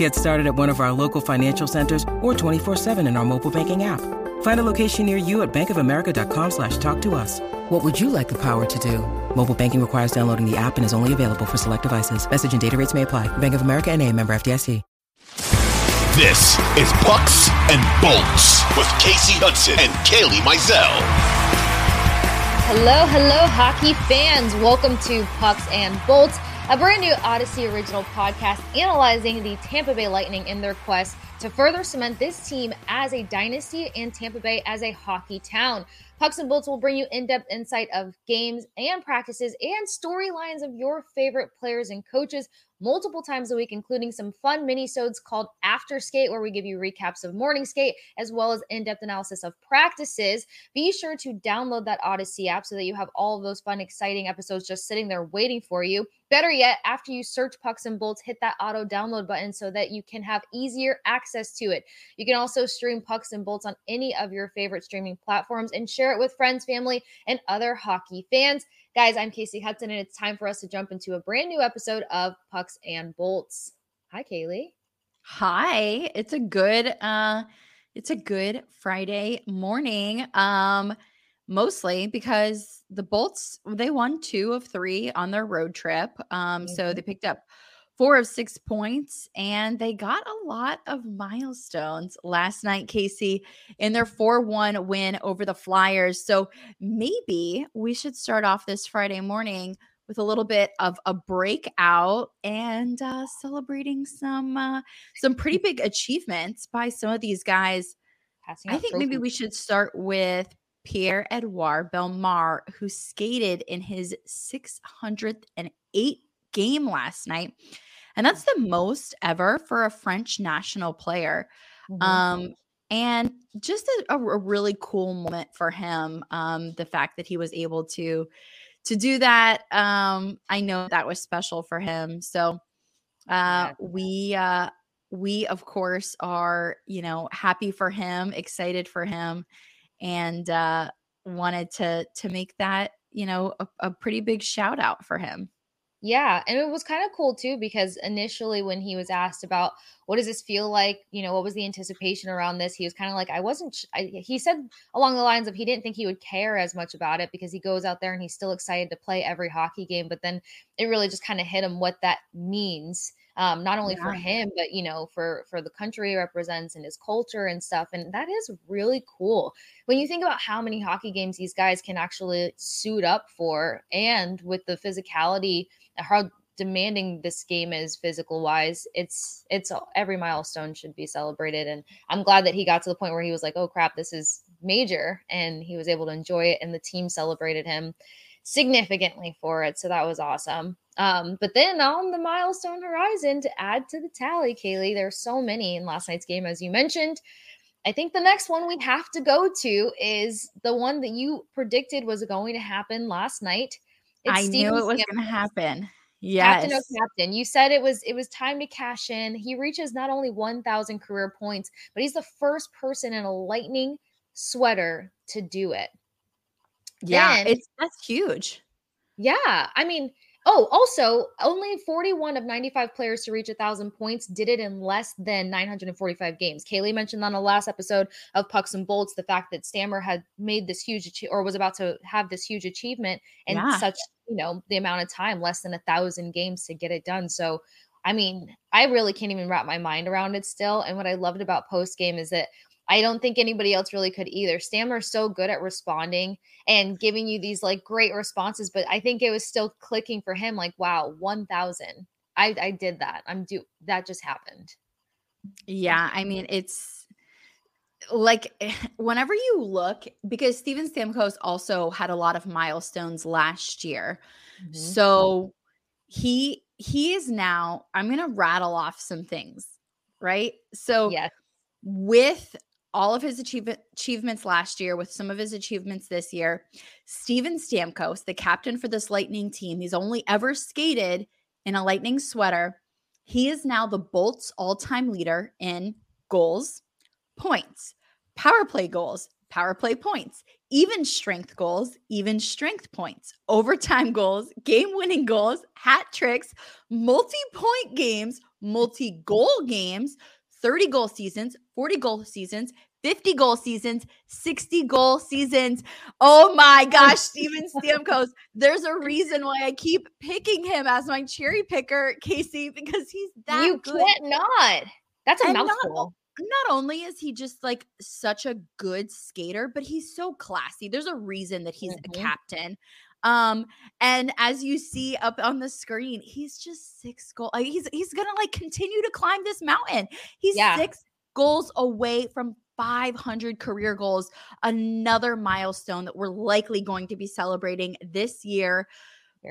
Get started at one of our local financial centers or 24-7 in our mobile banking app. Find a location near you at bankofamerica.com slash talk to us. What would you like the power to do? Mobile banking requires downloading the app and is only available for select devices. Message and data rates may apply. Bank of America and a member FDIC. This is Pucks and Bolts with Kasey Hudson and Kailey Mizell. Hello, hello, hockey fans. Welcome to Pucks and Bolts, a brand new Audacy original podcast analyzing the Tampa Bay Lightning in their quest to further cement this team as a dynasty and Tampa Bay as a hockey town. Pucks and Bolts will bring you in depth insight of games and practices and storylines of your favorite players and coaches multiple times a week, including some fun mini-sodes called After Skate, where we give you recaps of morning skate, as well as in-depth analysis of practices. Be sure to download that Audacy app so that you have all of those fun, exciting episodes just sitting there waiting for you. Better yet, after you search Pucks and Bolts, hit that auto download button so that you can have easier access to it. You can also stream Pucks and Bolts on any of your favorite streaming platforms and share it with friends, family, and other hockey fans. Guys, I'm Kasey Hudson, and it's time for us to jump into a brand new episode of Pucks and Bolts. Hi, Kailey. Hi. It's a good uh it's a good Friday morning. Um mostly because the Bolts they won 2 of 3 on their road trip. Um mm-hmm. so they picked up four of six points, and they got a lot of milestones last night, Kasey, in their 4 1 win over the Flyers. So maybe we should start off this Friday morning with a little bit of a breakout and uh, celebrating some uh, some pretty big achievements by some of these guys. I think maybe we should start with Pierre Edouard Bellemare, who skated in his 608th game last night. And that's the most ever for a French national player. Mm-hmm. Um, and just a, a, really cool moment for him. Um, the fact that he was able to to do that. Um, I know that was special for him. So uh, we uh, we of course are you know happy for him, excited for him, and uh, wanted to to make that you know a, a pretty big shout out for him. Yeah, and it was kind of cool too because initially when he was asked about what does this feel like, you know, what was the anticipation around this, he was kind of like, I wasn't. Sh-. I, he said along the lines of he didn't think he would care as much about it because he goes out there and he's still excited to play every hockey game, but then it really just kind of hit him what that means, um, not only yeah. for him but you know for for the country he represents and his culture and stuff, and that is really cool when you think about how many hockey games these guys can actually suit up for, and with the physicality how demanding this game is physical wise it's it's every milestone should be celebrated and i'm glad that he got to the point where he was like oh crap this is major and he was able to enjoy it and the team celebrated him significantly for it so that was awesome um, but then on the milestone horizon to add to the tally kailey there's so many in last night's game as you mentioned I think the next one we have to go to is the one that you predicted was going to happen last night. It's I Steven knew it was going to happen. Yes. Captain, captain. You said it was it was time to cash in. He reaches not only 1000 career points, but he's the first person in a lightning sweater to do it. Yeah, then, it's that's huge. Yeah. I mean, Oh, also, only 41 of 95 players to reach a 1,000 points did it in less than 945 games. Kailey mentioned on the last episode of Pucks and Bolts the fact that Stammer had made this huge or was about to have this huge achievement in yeah. such, you know, the amount of time, less than a thousand games to get it done. So, I mean, I really can't even wrap my mind around it still. And what I loved about post game is that I don't think anybody else really could either. Stammer's so good at responding and giving you these like great responses, but I think it was still clicking for him like, wow, 1000. I, I did that. I'm do that just happened. Yeah. I mean, it's like whenever you look, because Steven Stamkos also had a lot of milestones last year. Mm-hmm. So he he is now, I'm gonna rattle off some things right? So Yes. with all of his achievement, achievements last year, with some of his achievements this year, Steven Stamkos, the captain for this Lightning team, he's only ever skated in a Lightning sweater. He is now the Bolts all time leader in goals, points, power play goals, power play points, even strength goals, even strength points, overtime goals, game winning goals, hat tricks, multi point games, multi goal games, 30 goal seasons, 40 goal seasons, 50 goal seasons, 60 goal seasons. Oh my gosh, Steven Stamkos. There's a reason why I keep picking him as my cherry picker, Kasey, because he's that you good. can't not. That's a And not mouthful. Not only is he just like such a good skater, but he's so classy. There's a reason that he's Mhm. a captain. Um, and as you see up on the screen, he's just six goals. He's he's gonna like continue to climb this mountain. He's Yeah. six goals away from 500 career goals, another milestone that we're likely going to be celebrating this year.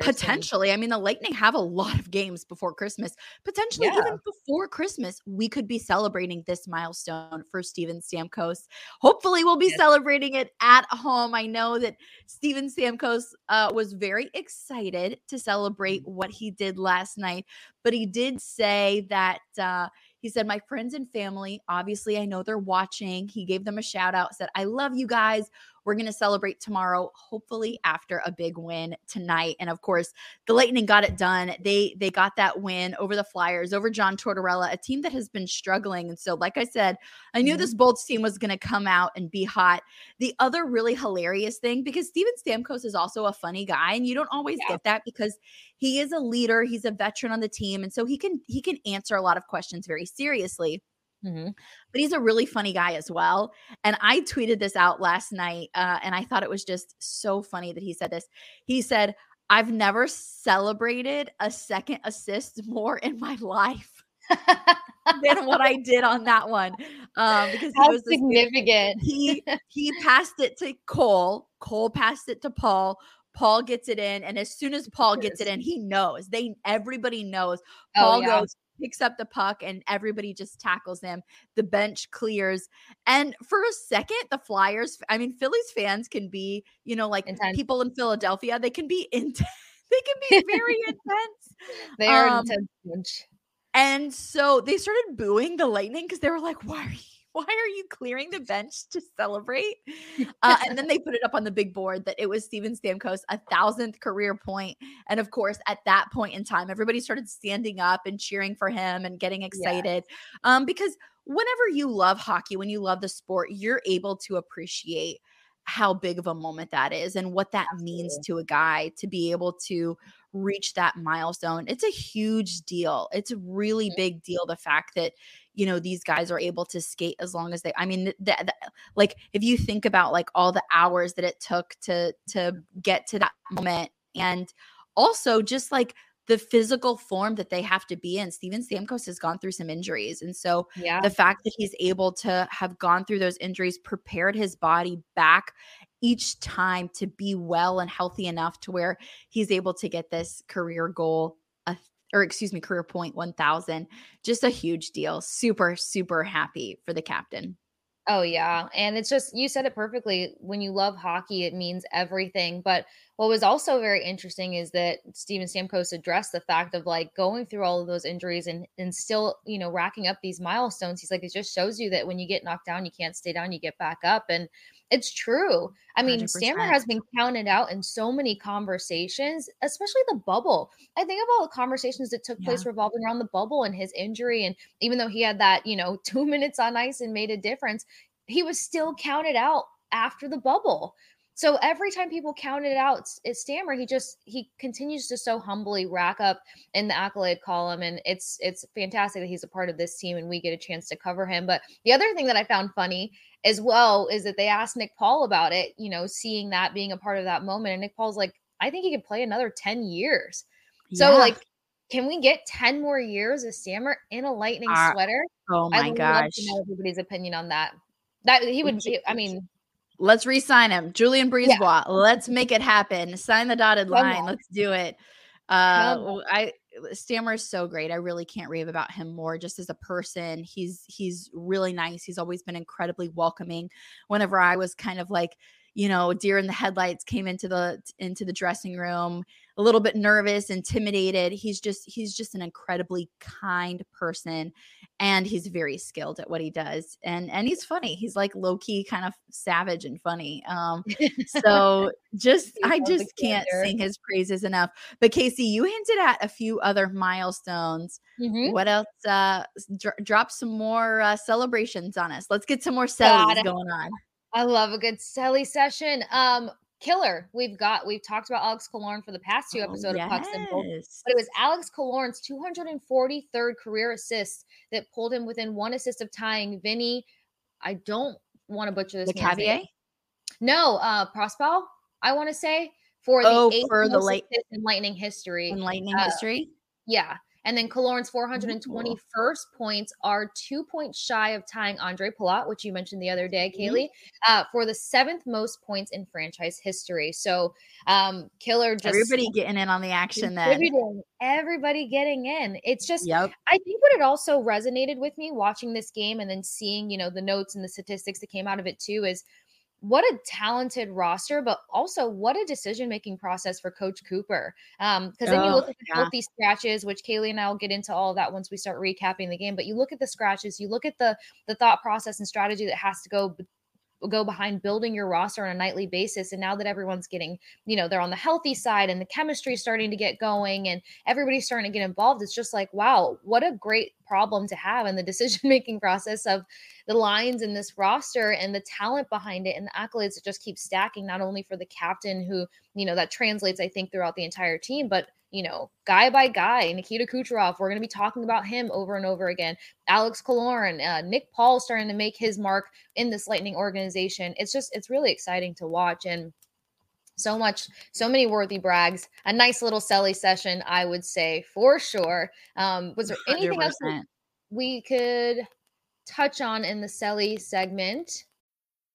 Potentially, I mean, the Lightning have a lot of games before Christmas. Potentially, Yeah. even before Christmas, we could be celebrating this milestone for Steven Stamkos. Hopefully, we'll be Yes. celebrating it at home. I know that Steven Stamkos uh, was very excited to celebrate Mm-hmm. what he did last night, but he did say that. Uh, he said, My friends and family, obviously, I know they're watching. He gave them a shout out, said, I love you guys. We're going to celebrate tomorrow, hopefully after a big win tonight. And of course, the Lightning got it done. They they got that win over the Flyers, over John Tortorella, a team that has been struggling. And so, like I said, I knew Mhm. this Bolts team was going to come out and be hot. The other really hilarious thing, because Steven Stamkos is also a funny guy, and you don't always Yeah. get that because he is a leader, he's a veteran on the team, and so he can he can answer a lot of questions very seriously Mhm. but he's a really funny guy as well. And I tweeted this out last night, uh, and I thought it was just so funny that he said this. He said, I've never celebrated a second assist more in my life than what I did on that one. Um, because he How was significant. he he passed it to Cole. Cole passed it to Paul. Paul gets it in, and as soon as Paul gets it in, he knows. They everybody knows. Oh, Paul yeah. goes, picks up the puck, and everybody just tackles him. The bench clears, and for a second, the Flyers. I mean, Phillies fans can be, you know, like Intense. people in Philadelphia. They can be intense. They can be very intense. They are Um, intense. And so they started booing the Lightning because they were like, "Why are you? Why are you clearing the bench to celebrate?" Uh, and then they put it up on the big board that it was Steven Stamkos' a thousandth career point. And of course, at that point in time, everybody started standing up and cheering for him and getting excited. Um, because whenever you love hockey, when you love the sport, you're able to appreciate how big of a moment that is and what that means to a guy to be able to reach that milestone. It's a huge deal. It's a really Mhm. big deal. The fact that, you know, these guys are able to skate as long as they, I mean, like if you think about like all the hours that it took to, to get to that moment and also just like the physical form that they have to be in. Steven Stamkos has gone through some injuries. And so Yeah. the fact that he's able to have gone through those injuries, prepared his body back each time to be well and healthy enough to where he's able to get this career goal, or excuse me, career point 1000. Just a huge deal. Super, super happy for the captain. Oh yeah, and it's just you said it perfectly. When you love hockey, it means everything. But what was also very interesting is that Steven Stamkos addressed the fact of like going through all of those injuries and and still, you know, racking up these milestones. He's like, it just shows you that when you get knocked down, you can't stay down, you get back up. And it's true. I mean, Stammer 100%. has been counted out in so many conversations, especially the bubble. I think of all the conversations that took place revolving around the bubble and his injury. And even though he had that, you know, two minutes on ice and made a difference, he was still counted out after the bubble. So every time people counted out Stammer, he just he continues to so humbly rack up in the accolade column, and it's it's fantastic that he's a part of this team and we get a chance to cover him. But the other thing that I found funny as well is that they asked Nick Paul about it, you know, seeing that being a part of that moment, and Nick Paul's like, I think he could play another ten years. So like, can we get ten more years of Stammer in a Lightning Uh, sweater? oh my I'd love gosh. to know everybody's opinion on that. That he would. Would be- I mean, Let's re-sign him. Julien BriseBois. Let's make it happen. Sign the dotted line. Let's do it. Uh I Stammer is so great. I really can't rave about him more just as a person. He's he's really nice. He's always been incredibly welcoming. Whenever I was kind of like, you know, deer in the headlights came into the into the dressing room, a little bit nervous, intimidated. He's just he's just an incredibly kind person and he's very skilled at what he does. And and he's funny. He's like low-key kind of savage and funny. Um so just I just can't sing his praises enough. But Kasey, you hinted at a few other milestones. Mm-hmm. What else uh dr- drop some more uh, celebrations on us. Let's get some more cellies going on. I love a good Celly session. Um, killer. We've got we've talked about Alex Killorn for the past two episodes yes. of Pucks and Bolts, but it was Alex Killorn's 243rd career assist that pulled him within one assist of tying Vinny. I don't want to butcher this. Lecavalier? No, uh Prospal, I want to say for oh, the for the light in lightning history. In lightning uh, history. Yeah. And then Killorn's 421st points are two points shy of tying Andre Palat, which you mentioned the other day, mm-hmm. Kailey, uh, for the seventh most points in franchise history. So, um, Killer just everybody getting in on the action then. Everybody getting in. It's just, yep. I think what it also resonated with me watching this game and then seeing, you know, the notes and the statistics that came out of it too is what a talented roster, but also what a decision making process for Coach Cooper. Um, because then oh, you look at the yeah. healthy scratches, which Kailey and I will get into all of that once we start recapping the game. But you look at the scratches, you look at the the thought process and strategy that has to go go behind building your roster on a nightly basis and now that everyone's getting you know they're on the healthy side and the chemistry is starting to get going and everybody's starting to get involved it's just like wow what a great problem to have in the decision making process of the lines in this roster and the talent behind it and the accolades that just keep stacking not only for the captain who you know that translates i think throughout the entire team but you know, guy by guy, Nikita Kucherov, we're going to be talking about him over and over again. Alex Killorn, uh, Nick Paul starting to make his mark in this Lightning organization. It's just, it's really exciting to watch. And so much, so many worthy brags. A nice little Celly session, I would say for sure. Um, was there anything 100%. else we could touch on in the Celly segment?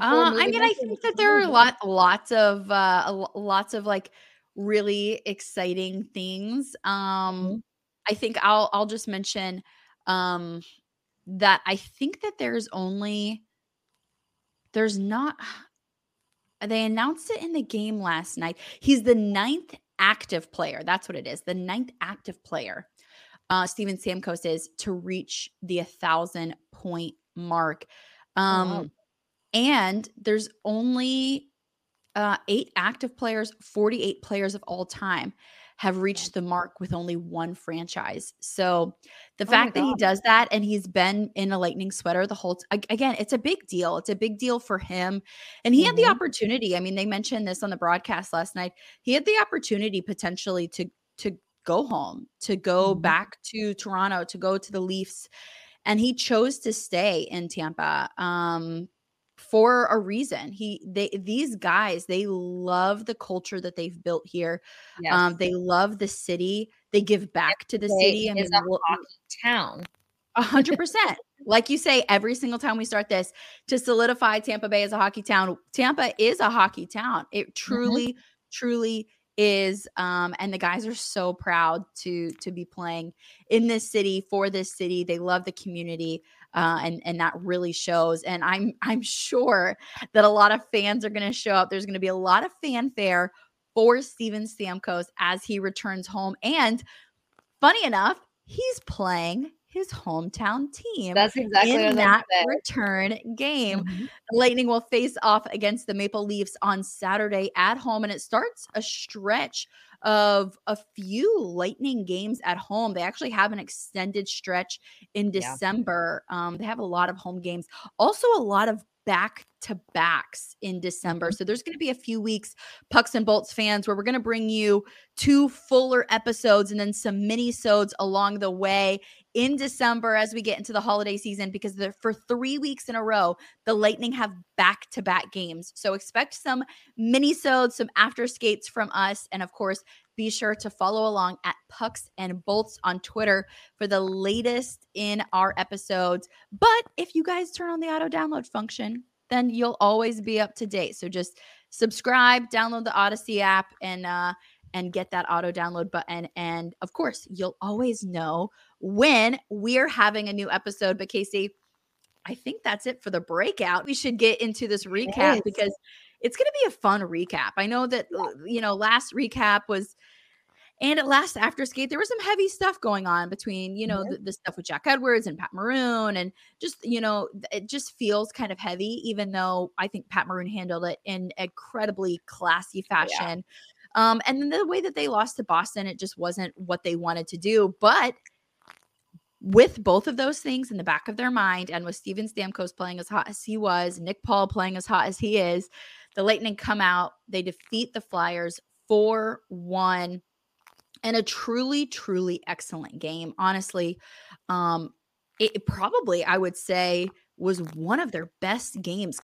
Uh, I mean, I think that there are a lot, lots of, uh, lots of like really exciting things. Um, mm-hmm. I think I'll, I'll just mention, um, that I think that there's only, there's not, they announced it in the game last night. He's the ninth active player. That's what it is. The ninth active player. Uh, Steven Stamkos is to reach the a thousand point mark. Oh, um, wow and there's only uh, eight active players, 48 players of all time have reached the mark with only one franchise. So the oh fact that he does that and he's been in a lightning sweater the whole t- again, it's a big deal. It's a big deal for him. And he mm-hmm. had the mm-hmm. opportunity. I mean, they mentioned this on the broadcast last night. He had the opportunity potentially to to go home, to go mm-hmm. back to Toronto, to go to the Leafs. And he chose to stay in Tampa. Um, for a reason. He they these guys, they love the culture that they've built here. Um, yes. Um, they love the city. They give back to the city. I mean, a hockey town. A hundred percent. Like you say, every single time we start this, to solidify Tampa Bay as a hockey town. Tampa is a hockey town. It mm-hmm. truly, mm-hmm. truly is um and the guys are so proud to to be playing in this city for this city they love the community uh, and and that really shows. And I'm I'm sure that a lot of fans are going to show up. There's going to be a lot of fanfare for Steven Stamkos as he returns home. And funny enough, he's playing his hometown team. That's exactly in that return game. Mm-hmm. Lightning will face off against the Maple Leafs on Saturday at home, and it starts a stretch of a few Lightning games at home. They actually have an extended stretch in December. Yeah. Um, they have a lot of home games, also a lot of back to backs in December. Mm-hmm. So there's going to be a few weeks, Pucks and Bolts fans, where we're going to bring you two fuller episodes and then some mini-sodes along the way in December as we get into the holiday season because for three weeks in a row, the Lightning have back-to-back games. So expect some mini-sodes, some after skates from us, and of course, be sure to follow along at Pucks and Bolts on Twitter for the latest in our episodes. But if you guys turn on the auto download function, then you'll always be up to date. So just subscribe, download the Audacy app, and uh, and get that auto download button. And of course, you'll always know when we're having a new episode. But Kasey, I think that's it for the breakout. We should get into this recap because it's going to be a fun recap. I know that, uh, you know, last recap was and at last after skate, there was some heavy stuff going on between, you know, the, the, stuff with Jack Edwards and Pat Maroon. And just, you know, it just feels kind of heavy, even though I think Pat Maroon handled it in incredibly classy fashion. Yeah. Um, and then the way that they lost to Boston, it just wasn't what they wanted to do. But with both of those things in the back of their mind, and with Steven Stamkos playing as hot as he was, Nick Paul playing as hot as he is, the Lightning come out, they defeat the Flyers 4 1 and a truly, truly excellent game. Honestly, um, it probably, I would say, was one of their best games